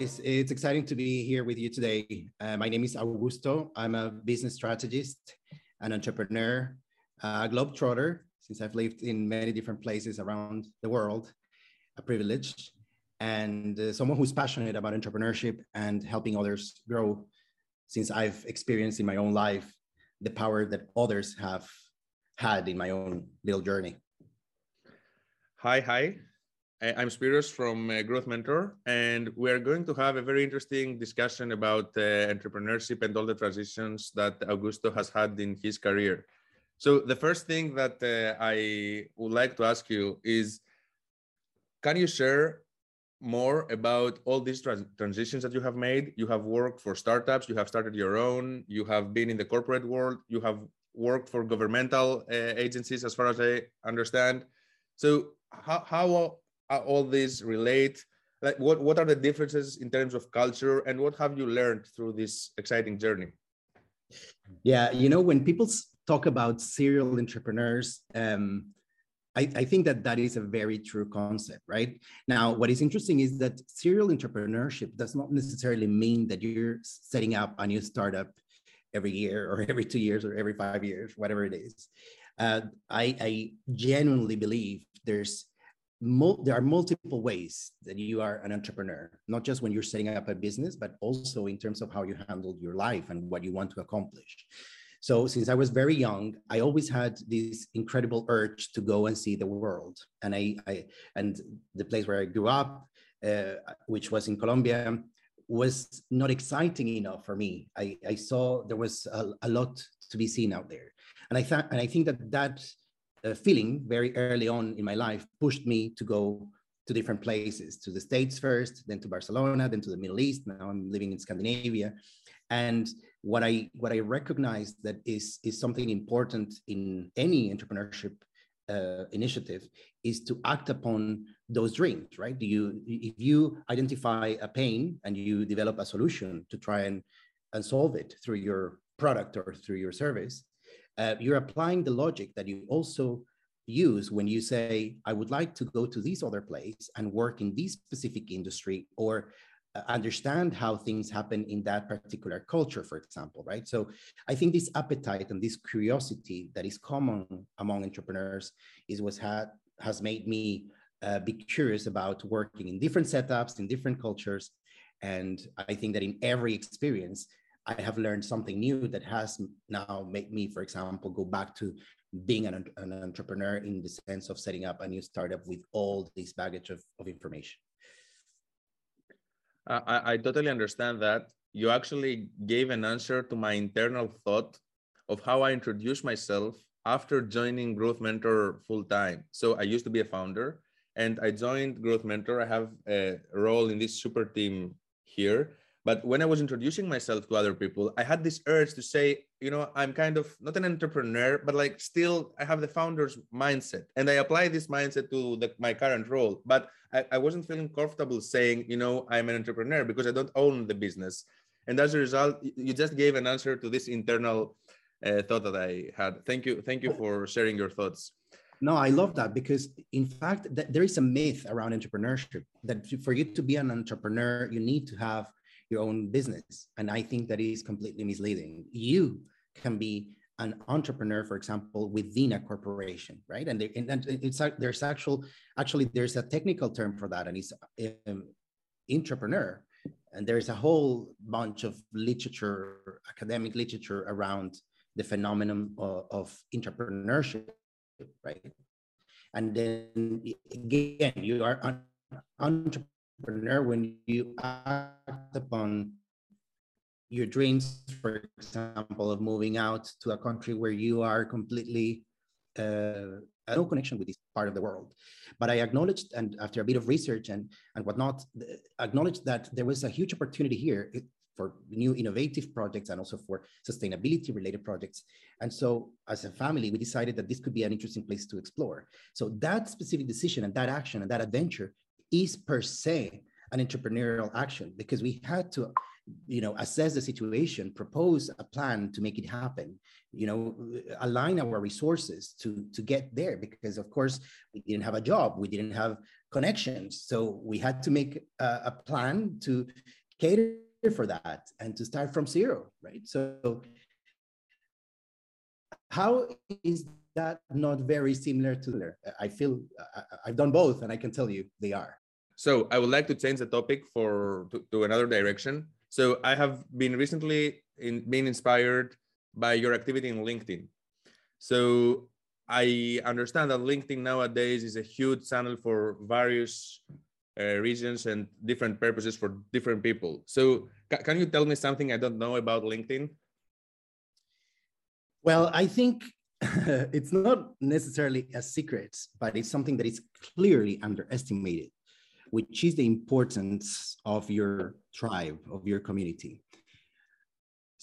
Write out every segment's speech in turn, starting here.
It's, it's exciting to be here with you today. Uh, my name is Augusto. I'm a business strategist, an entrepreneur, a globetrotter, since I've lived in many different places around the world, a privilege, and uh, someone who's passionate about entrepreneurship and helping others grow, since I've experienced in my own life the power that others have had in my own little journey. Hi, hi. I'm Spiros from uh, Growth Mentor, and we're going to have a very interesting discussion about uh, entrepreneurship and all the transitions that Augusto has had in his career. So, the first thing that uh, I would like to ask you is can you share more about all these trans transitions that you have made? You have worked for startups, you have started your own, you have been in the corporate world, you have worked for governmental uh, agencies, as far as I understand. So, how, how all these relate? Like, what, what are the differences in terms of culture, and what have you learned through this exciting journey? Yeah, you know, when people talk about serial entrepreneurs, um, I, I, think that that is a very true concept, right? Now, what is interesting is that serial entrepreneurship does not necessarily mean that you're setting up a new startup every year or every two years or every five years, whatever it is. Uh, I, I genuinely believe there's there are multiple ways that you are an entrepreneur, not just when you're setting up a business, but also in terms of how you handle your life and what you want to accomplish. So since I was very young, I always had this incredible urge to go and see the world. And I, I and the place where I grew up, uh, which was in Colombia, was not exciting enough for me. I, I saw there was a, a lot to be seen out there, and I thought, and I think that that uh, feeling very early on in my life pushed me to go to different places to the states first then to barcelona then to the middle east. Now i'm living in scandinavia. And what i what i recognize that is is something important in any entrepreneurship uh, initiative is to act upon those dreams right? Do you if you identify a pain and you develop a solution to try and and solve it through your product or through your service uh, you're applying the logic that you also use when you say, I would like to go to this other place and work in this specific industry or uh, understand how things happen in that particular culture, for example, right? So I think this appetite and this curiosity that is common among entrepreneurs is what had, has made me uh, be curious about working in different setups, in different cultures. And I think that in every experience, I have learned something new that has now made me, for example, go back to being an, an entrepreneur in the sense of setting up a new startup with all this baggage of, of information. I, I totally understand that. You actually gave an answer to my internal thought of how I introduced myself after joining Growth Mentor full time. So I used to be a founder and I joined Growth Mentor. I have a role in this super team here but when I was introducing myself to other people, I had this urge to say, you know, I'm kind of not an entrepreneur, but like still I have the founder's mindset. And I apply this mindset to the, my current role. But I, I wasn't feeling comfortable saying, you know, I'm an entrepreneur because I don't own the business. And as a result, you just gave an answer to this internal uh, thought that I had. Thank you. Thank you for sharing your thoughts. No, I love that because, in fact, there is a myth around entrepreneurship that for you to be an entrepreneur, you need to have your own business. And I think that is completely misleading. You can be an intrapreneur, for example, within a corporation, right? And, and it's there's actual actually there's a technical term for that, and it's um, entrepreneur. And there's a whole bunch of literature, academic literature around the phenomenon of, of intrapreneurship, right? And then again, you are an entrepreneur entrepreneur when you act upon your dreams, for example, of moving out to a country where you are completely uh, no connection with this part of the world. But I acknowledged, and after a bit of research and, and whatnot, acknowledged that there was a huge opportunity here for new innovative projects and also for sustainability related projects. And so as a family, we decided that this could be an interesting place to explore. So that specific decision and that action and that adventure is per se an entrepreneurial action because we had to you know assess the situation propose a plan to make it happen you know align our resources to to get there because of course we didn't have a job we didn't have connections. So we had to make a, a plan to cater for that and to start from zero, right? So how is that not very similar to I feel I've done both and I can tell you they are. So I would like to change the topic for to, to another direction. So I have been recently in being inspired by your activity in LinkedIn. So I understand that LinkedIn nowadays is a huge channel for various uh, reasons and different purposes for different people. So can you tell me something I don't know about LinkedIn? Well, I think it's not necessarily a secret, but it's something that is clearly underestimated, which is the importance of your tribe, of your community.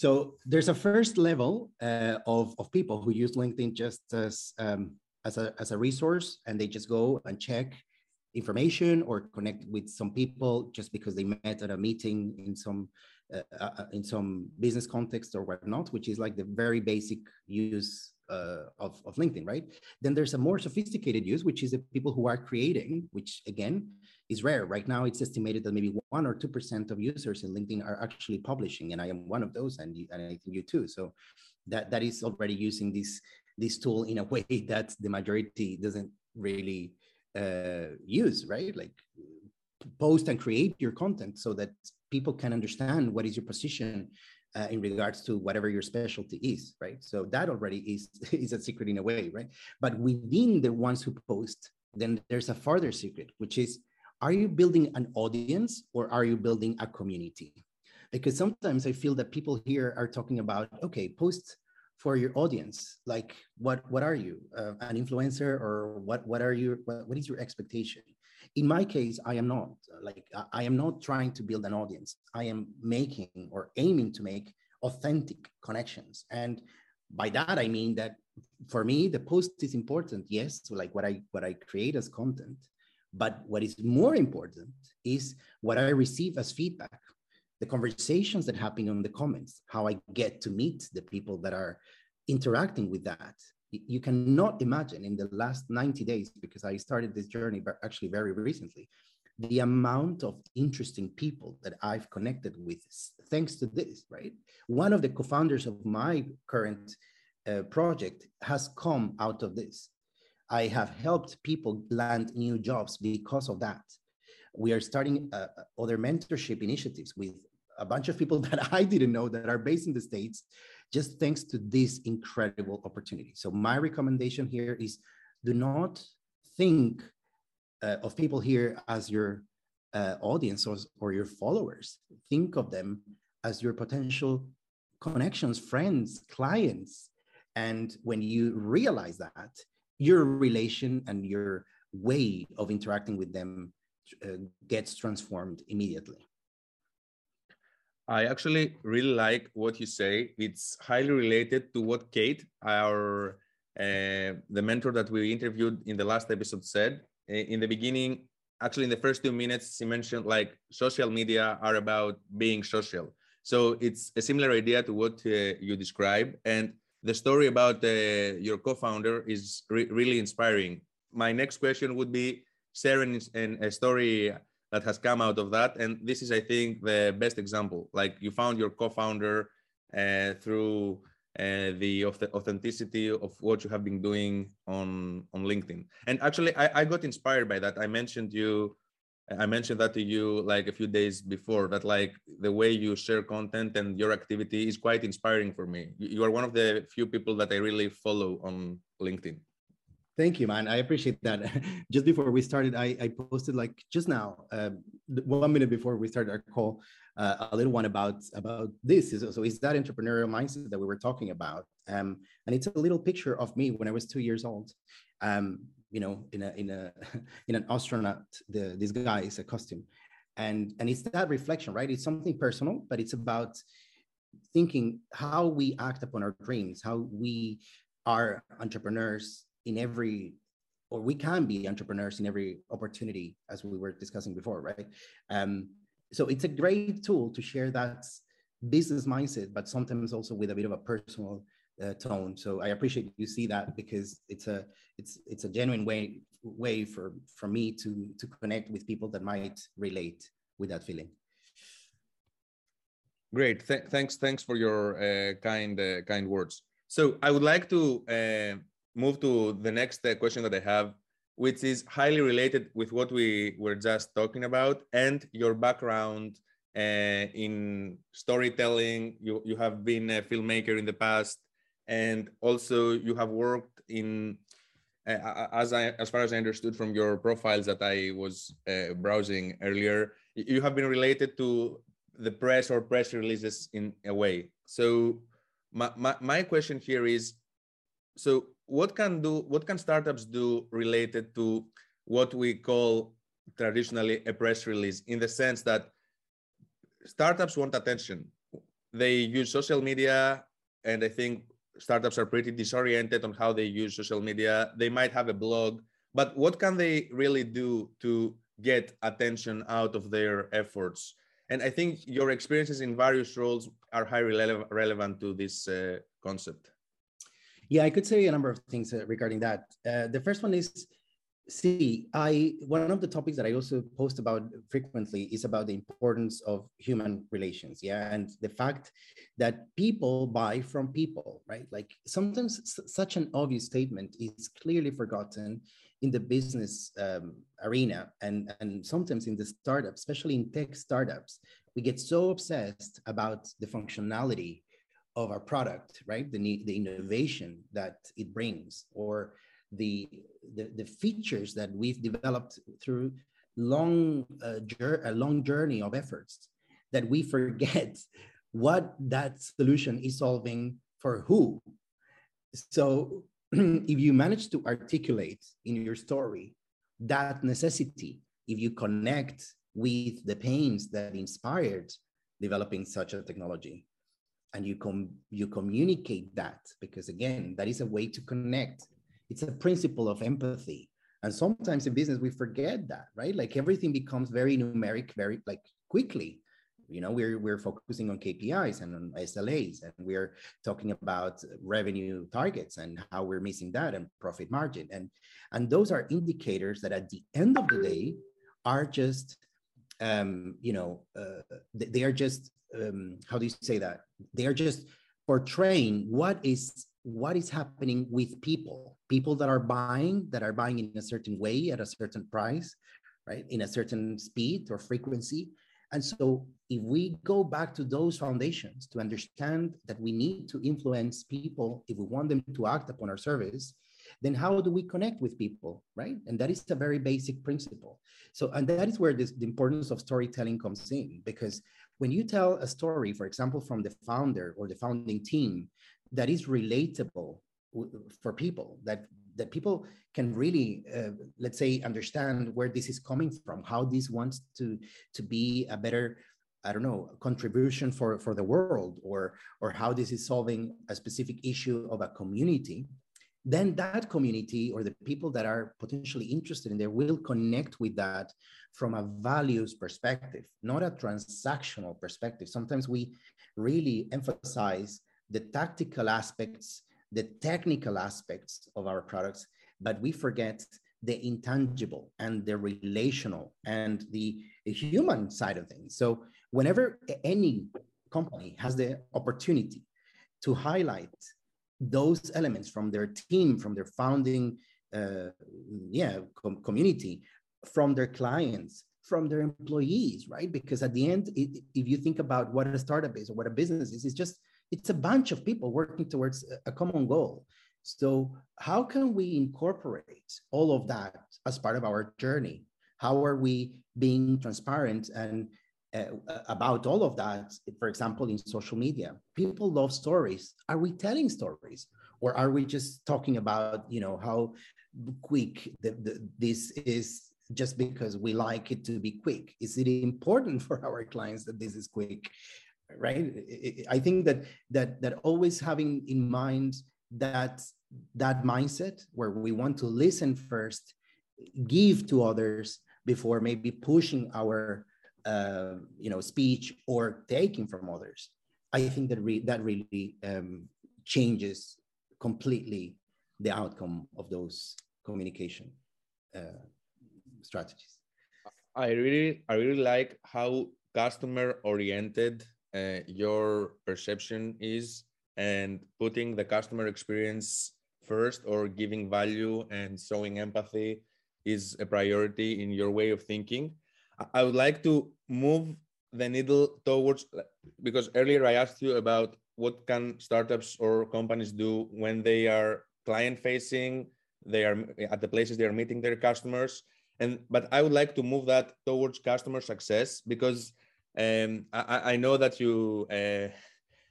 So there's a first level uh, of, of people who use LinkedIn just as, um, as, a, as a resource, and they just go and check information or connect with some people just because they met at a meeting in some uh, uh, in some business context or whatnot, which is like the very basic use uh, of, of LinkedIn, right? Then there's a more sophisticated use, which is the people who are creating, which again is rare. Right now, it's estimated that maybe one or two percent of users in LinkedIn are actually publishing, and I am one of those, and, you, and I think you too. So that that is already using this this tool in a way that the majority doesn't really uh, use, right? Like post and create your content so that people can understand what is your position uh, in regards to whatever your specialty is, right? So that already is is a secret in a way, right? But within the ones who post, then there's a further secret, which is, are you building an audience or are you building a community? Because sometimes I feel that people here are talking about, okay, post for your audience. Like, what what are you, uh, an influencer, or what what are you? What, what is your expectation? in my case i am not like i am not trying to build an audience i am making or aiming to make authentic connections and by that i mean that for me the post is important yes so like what i what i create as content but what is more important is what i receive as feedback the conversations that happen on the comments how i get to meet the people that are interacting with that you cannot imagine in the last 90 days, because I started this journey actually very recently, the amount of interesting people that I've connected with thanks to this, right? One of the co founders of my current uh, project has come out of this. I have helped people land new jobs because of that. We are starting uh, other mentorship initiatives with a bunch of people that I didn't know that are based in the States just thanks to this incredible opportunity. So my recommendation here is do not think uh, of people here as your uh, audience or, or your followers. Think of them as your potential connections, friends, clients. And when you realize that, your relation and your way of interacting with them uh, gets transformed immediately. I actually really like what you say. It's highly related to what Kate, our uh, the mentor that we interviewed in the last episode, said. In the beginning, actually, in the first two minutes, she mentioned like social media are about being social. So it's a similar idea to what uh, you describe. And the story about uh, your co-founder is re- really inspiring. My next question would be sharing a story that has come out of that. And this is, I think, the best example. Like you found your co-founder uh, through uh, the authenticity of what you have been doing on on LinkedIn. And actually, I, I got inspired by that. I mentioned you. I mentioned that to you like a few days before that like the way you share content and your activity is quite inspiring for me. You are one of the few people that I really follow on LinkedIn. Thank you, man. I appreciate that. just before we started, I, I posted like just now, uh, one minute before we started our call, uh, a little one about about this. So is that entrepreneurial mindset that we were talking about? Um, and it's a little picture of me when I was two years old. Um, you know, in a in a in an astronaut, the, this guy is a costume, and and it's that reflection, right? It's something personal, but it's about thinking how we act upon our dreams, how we are entrepreneurs in every or we can be entrepreneurs in every opportunity as we were discussing before right um, so it's a great tool to share that business mindset but sometimes also with a bit of a personal uh, tone. So i appreciate you see that because it's a it's it's a genuine way way for for me to to connect with people that might relate with that feeling. Great. Th- thanks thanks for your uh, kind uh, kind words. So i would like to uh, move to the next uh, question that i have which is highly related with what we were just talking about and your background uh, in storytelling. You, you have been a filmmaker in the past, and also you have worked in, uh, as I as far as I understood from your profiles that I was uh, browsing earlier, you have been related to the press or press releases in a way. So my, my, my question here is, so what can do what can startups do related to what we call traditionally a press release in the sense that startups want attention they use social media and i think startups are pretty disoriented on how they use social media. They might have a blog but what can they really do to get attention out of their efforts? And i think your experiences in various roles are highly rele- relevant to this uh, concept. Yeah, I could say a number of things uh, regarding that. Uh, the first one is, see, I one of the topics that I also post about frequently is about the importance of human relations. Yeah, and the fact that people buy from people, right? Like sometimes such an obvious statement is clearly forgotten in the business um, arena and and sometimes in the startups, especially in tech startups, we get so obsessed about the functionality of our product, right? The, the innovation that it brings or the, the, the features that we've developed through long, uh, a long journey of efforts that we forget what that solution is solving for who. So if you manage to articulate in your story that necessity, if you connect with the pains that inspired developing such a technology, and you com you communicate that because again that is a way to connect it's a principle of empathy. And sometimes in business we forget that right? Like everything becomes very numeric very like quickly. You know we're we're focusing on kpis and on slas and we're talking about revenue targets and how we're missing that and profit margin. And and those are indicators that at the end of the day are just um, you know uh, they are just um, how do you say that? They are just portraying what is what is happening with people, people that are buying, that are buying in a certain way at a certain price, right, in a certain speed or frequency. And so, if we go back to those foundations to understand that we need to influence people if we want them to act upon our service, then how do we connect with people, right? And that is a very basic principle. So, and that is where this, the importance of storytelling comes in, because when you tell a story, for example, from the founder or the founding team that is relatable for people, that that people can really, uh, let's say, understand where this is coming from, how this wants to to be a better, I don't know, contribution for for the world, or or how this is solving a specific issue of a community then that community or the people that are potentially interested in there will connect with that from a values perspective, not a transactional perspective. Sometimes we really emphasize the tactical aspects, the technical aspects of our products, but we forget the intangible and the relational and the human side of things. So whenever any company has the opportunity to highlight those elements from their team, from their founding, uh, yeah, com- community, from their clients, from their employees, right? Because at the end, it, if you think about what a startup is or what a business is, it's just it's a bunch of people working towards a common goal. So how can we incorporate all of that as part of our journey? How are we being transparent and uh, about all of that, for example, in social media. People love stories. Are we telling stories? Or are we just talking about, you know, how quick the, the, this is just because we like it to be quick? Is it important for our clients that this is quick? Right? I think that that that always having in mind that that mindset where we want to listen first, give to others before maybe pushing our uh, you know speech or taking from others i think that re- that really um, changes completely the outcome of those communication uh, strategies. I really, I really like how customer oriented uh, your perception is and putting the customer experience first or giving value and showing empathy is a priority in your way of thinking. I would like to move the needle towards because earlier I asked you about what can startups or companies do when they are client facing, they are at the places they are meeting their customers. And but I would like to move that towards customer success because um, I, I, know that you uh,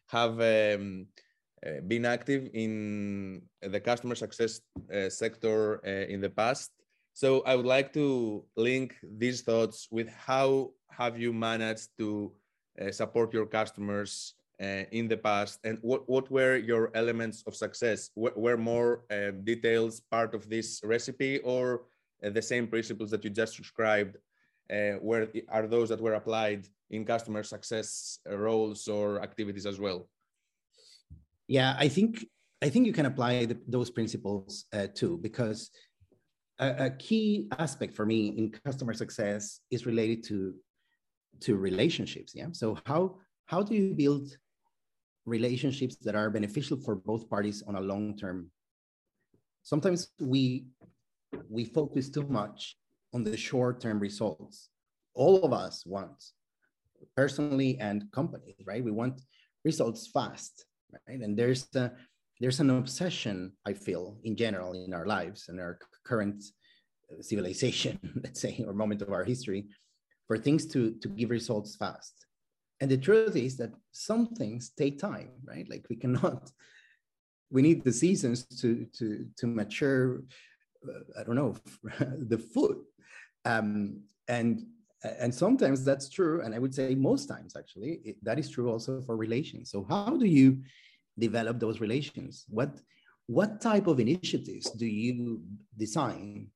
have um, uh, been active in the customer success uh, sector uh, in the past. So I would like to link these thoughts with how have you managed to uh, support your customers uh, in the past and what, what were your elements of success? W were more details part of this recipe or the same principles that you just described where are those that were applied in customer success roles or activities as well? Yeah, I think I think you can apply the, those principles uh, too, because a, a, key aspect for me in customer success is related to to relationships. Yeah, so how how do you build relationships that are beneficial for both parties on a long term? Sometimes we we focus too much on the short term results. All of us want personally and companies, right? We want results fast, right? And there's a, there's an obsession, I feel, in general in our lives and our current civilization, let's say, or moment of our history, for things to, to give results fast. And the truth is that some things take time, right? Like we cannot, we need the seasons to to to mature. Uh, I don't know the food, um, and and sometimes that's true and i would say most times actually it, that is true also for relations. So how do you develop those relations? What what type of initiatives do you design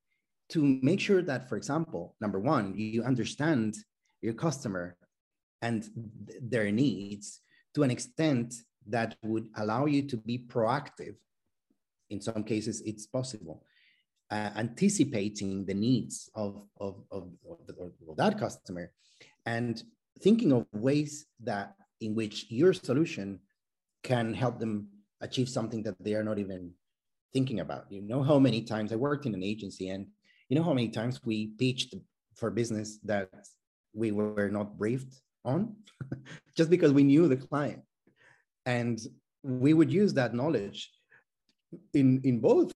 to make sure that for example number one you understand your customer and th- their needs to an extent that would allow you to be proactive? In some cases it's possible uh, anticipating the needs of, of, of, of, that customer and thinking of ways that in which your solution can help them achieve something that they are not even thinking about. You know how many times I worked in an agency and you know how many times we pitched for business that we were not briefed on just because we knew the client. And we would use that knowledge in in both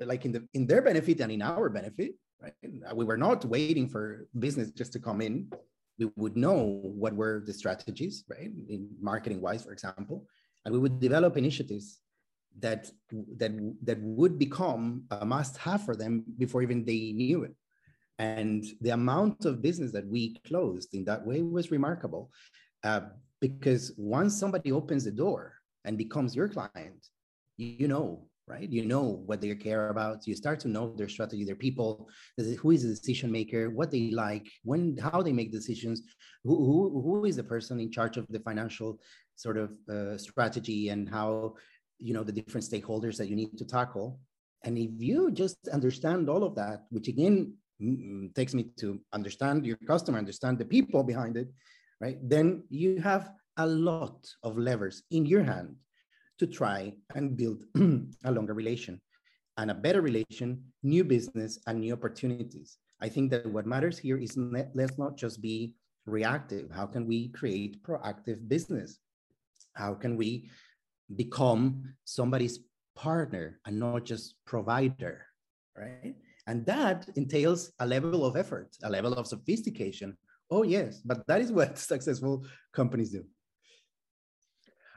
like in the in their benefit and in our benefit right? We were not waiting for business just to come in. We would know what were the strategies right? In marketing wise for example. And we would develop initiatives that that that would become a must have for them before even they knew it. And the amount of business that we closed in that way was remarkable uh, because once somebody opens the door and becomes your client you know right? You know what they care about. You start to know their strategy, their people, who is the decision maker, what they like, when, how they make decisions, who, who, who is the person in charge of the financial sort of uh, strategy and how, you know, the different stakeholders that you need to tackle. And if you just understand all of that, which again takes me to understand your customer, understand the people behind it, right? Then you have a lot of levers in your hand to try and build a longer relation and a better relation, new business, and new opportunities. I think that what matters here is let's not just be reactive. How can we create proactive business? How can we become somebody's partner and not just provider, right? And that entails a level of effort, a level of sophistication. Oh, yes, but that is what successful companies do.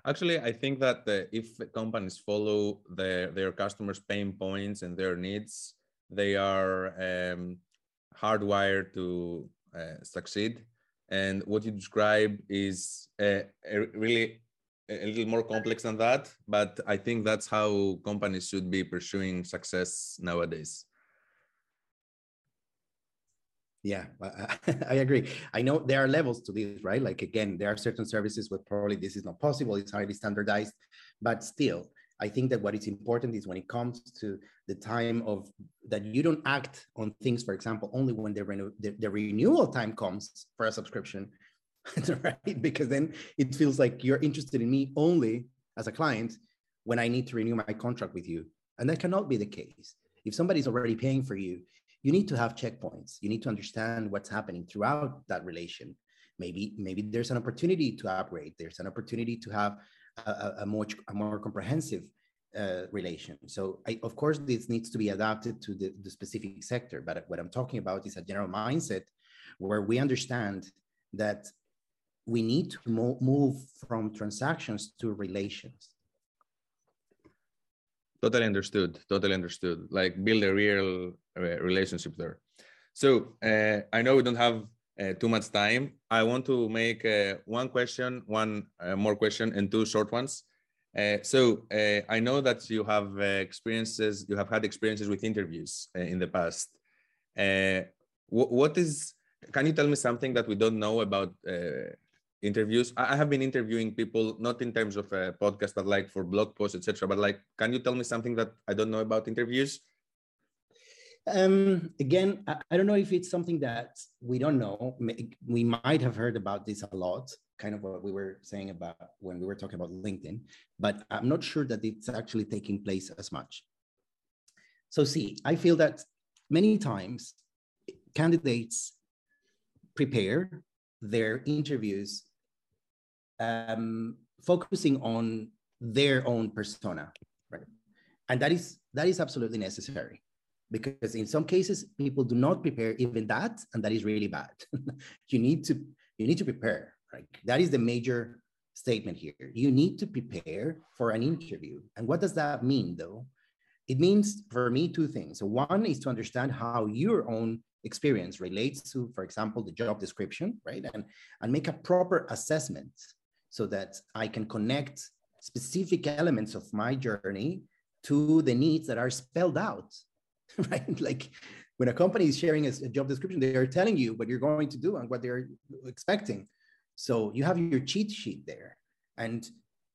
Actually, I think that uh, if companies follow their, their customers' pain points and their needs, they are um, hardwired to uh, succeed. And what you describe is uh, really a little more complex than that, but I think that's how companies should be pursuing success nowadays. Yeah, I agree. I know there are levels to this, right? Like again, there are certain services where probably this is not possible. It's highly standardized, but still, I think that what is important is when it comes to the time of that you don't act on things, for example, only when the, renew, the, the renewal time comes for a subscription, right? Because then it feels like you're interested in me only as a client when I need to renew my contract with you. And that cannot be the case. If somebody's already paying for you, you need to have checkpoints. You need to understand what's happening throughout that relation. Maybe, maybe there's an opportunity to upgrade. There's an opportunity to have a, a more, a more comprehensive uh, relation. So, I, of course, this needs to be adapted to the, the specific sector. But what I'm talking about is a general mindset where we understand that we need to mo move from transactions to relations. Totally understood. Totally understood. Like build a real uh, relationship there. So uh, I know we don't have uh, too much time. I want to make uh, one question, one uh, more question, and two short ones. Uh, so I know that you have experiences, you have had experiences with interviews in the past. what is? Can you tell me something that we don't know about interviews. I have been interviewing people not in terms of a podcast but like for blog posts etc but like can you tell me something that i don't know about interviews? Um again I, I, don't know if it's something that we don't know. We might have heard about this a lot kind of what we were saying about when we were talking about linkedin but i'm not sure that it's actually taking place as much. So see i feel that many times candidates prepare their interviews um, focusing on their own persona, right? And that is that is absolutely necessary because in some cases people do not prepare even that, and that is really bad. you need to you need to prepare, right? That is the major statement here. You need to prepare for an interview. And what does that mean though? It means for me two things. One is to understand how your own experience relates to, for example, the job description, right? And, and make a proper assessment so that I can connect specific elements of my journey to the needs that are spelled out, right? Like when a company is sharing a, job description, they are telling you what you're going to do and what they're expecting. So you have your cheat sheet there. And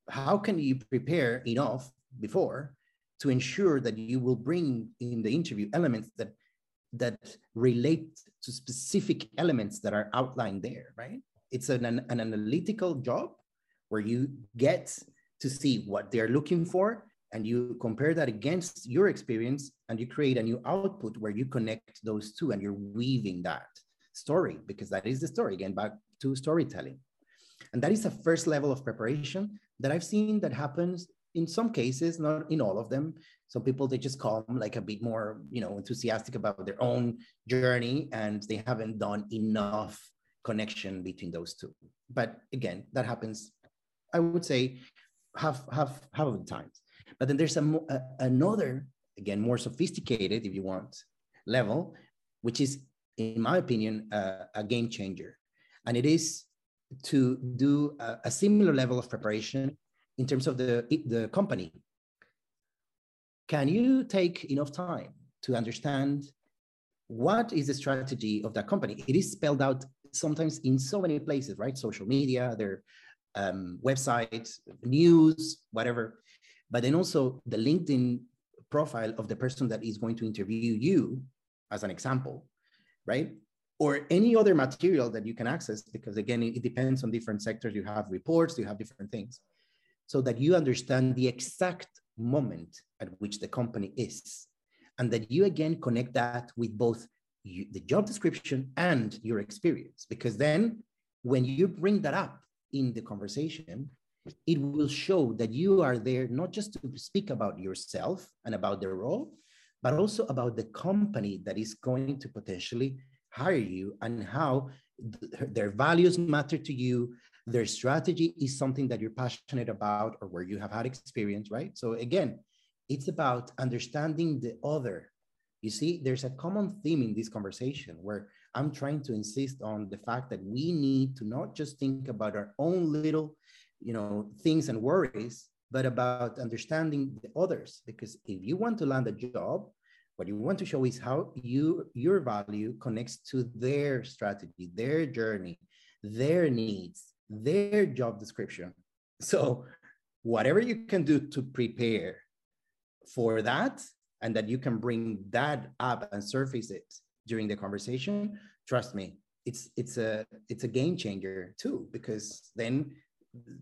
how can you prepare enough before to ensure that you will bring in the interview elements that that relate to specific elements that are outlined there, right? It's an, an analytical job where you get to see what they're looking for and you compare that against your experience and you create a new output where you connect those two and you're weaving that story because that is the story. Again back to storytelling. And that is a first level of preparation that i've seen that happens in some cases not in all of them. Some people they just come like a bit more you know enthusiastic about their own journey and they haven't done enough connection between those two. But again that happens I would say half half half of the times. But then there's a, a, another again more sophisticated, if you want, level, which is, in my opinion, uh, a game changer, and it is to do a, a similar level of preparation in terms of the the company. Can you take enough time to understand what is the strategy of that company? It is spelled out sometimes in so many places, right? Social media, there um, website, news, whatever. But then also the LinkedIn profile of the person that is going to interview you, as an example, right? Or any other material that you can access, because again, it, depends on different sectors. You have reports, you have different things, so that you understand the exact moment at which the company is. And that you again connect that with both you, the job description and your experience. Because then when you bring that up in the conversation, it will show that you are there not just to speak about yourself and about the role, but also about the company that is going to potentially hire you and how th- their values matter to you. Their strategy is something that you're passionate about or where you have had experience, right? So, again, it's about understanding the other. You see, there's a common theme in this conversation where I'm trying to insist on the fact that we need to not just think about our own little, you know, things and worries, but about understanding the others. Because if you want to land a job, what you want to show is how you your value connects to their strategy, their journey, their needs, their job description. So whatever you can do to prepare for that and that you can bring that up and surface it during the conversation trust me it's it's a it's a game changer too because then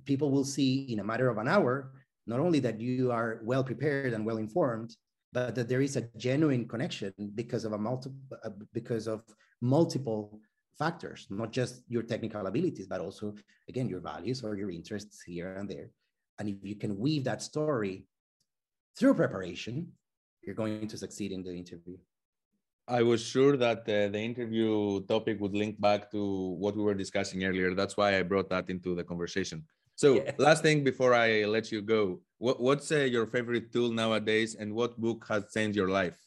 people will see in a matter of an hour not only that you are well prepared and well informed but that there is a genuine connection because of a multiple uh, because of multiple factors not just your technical abilities but also again your values or your interests here and there. And if you can weave that story through preparation you're going to succeed in the interview I was sure that uh, the interview topic would link back to what we were discussing earlier. That's why I brought that into the conversation. So, yes. last thing before I let you go, what, what's uh, your favorite tool nowadays, and what book has changed your life?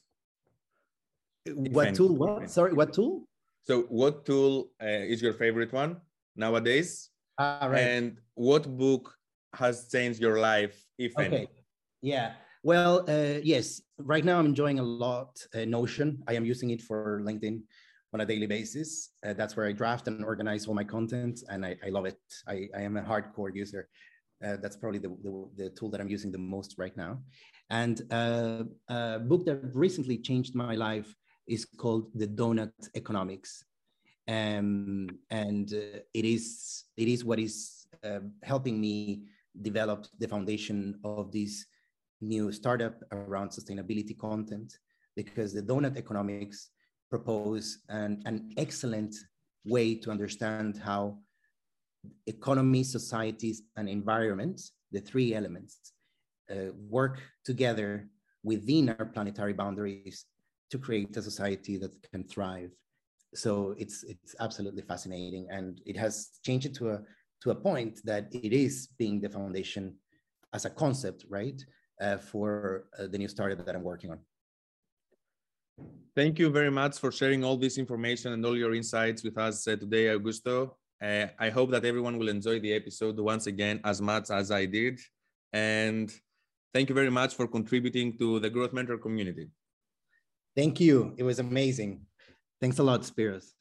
What tool? What? Sorry, what tool? So, what tool uh, is your favorite one nowadays? Ah, right. And what book has changed your life, if okay. any? Yeah. Well, uh, yes. Right now, I'm enjoying a lot uh, Notion. I am using it for LinkedIn on a daily basis. Uh, that's where I draft and organize all my content, and I, I love it. I, I, am a hardcore user. Uh, that's probably the, the, the, tool that I'm using the most right now. And uh, a book that recently changed my life is called The Doughnut Economics. Um, and uh, it is it is what is uh, helping me develop the foundation of this new startup around sustainability content because the Doughnut Economics propose an, an excellent way to understand how economy, societies, and environments, the three elements, uh, work together within our planetary boundaries to create a society that can thrive. So it's it's absolutely fascinating, and it has changed it to a to a point that it is being the foundation as a concept, right, uh, for uh, the new startup that I'm working on. Thank you very much for sharing all this information and all your insights with us uh, today, Augusto. Uh, I hope that everyone will enjoy the episode once again as much as I did. And thank you very much for contributing to the Growth Mentor community. Thank you. It was amazing. Thanks a lot, Spiros.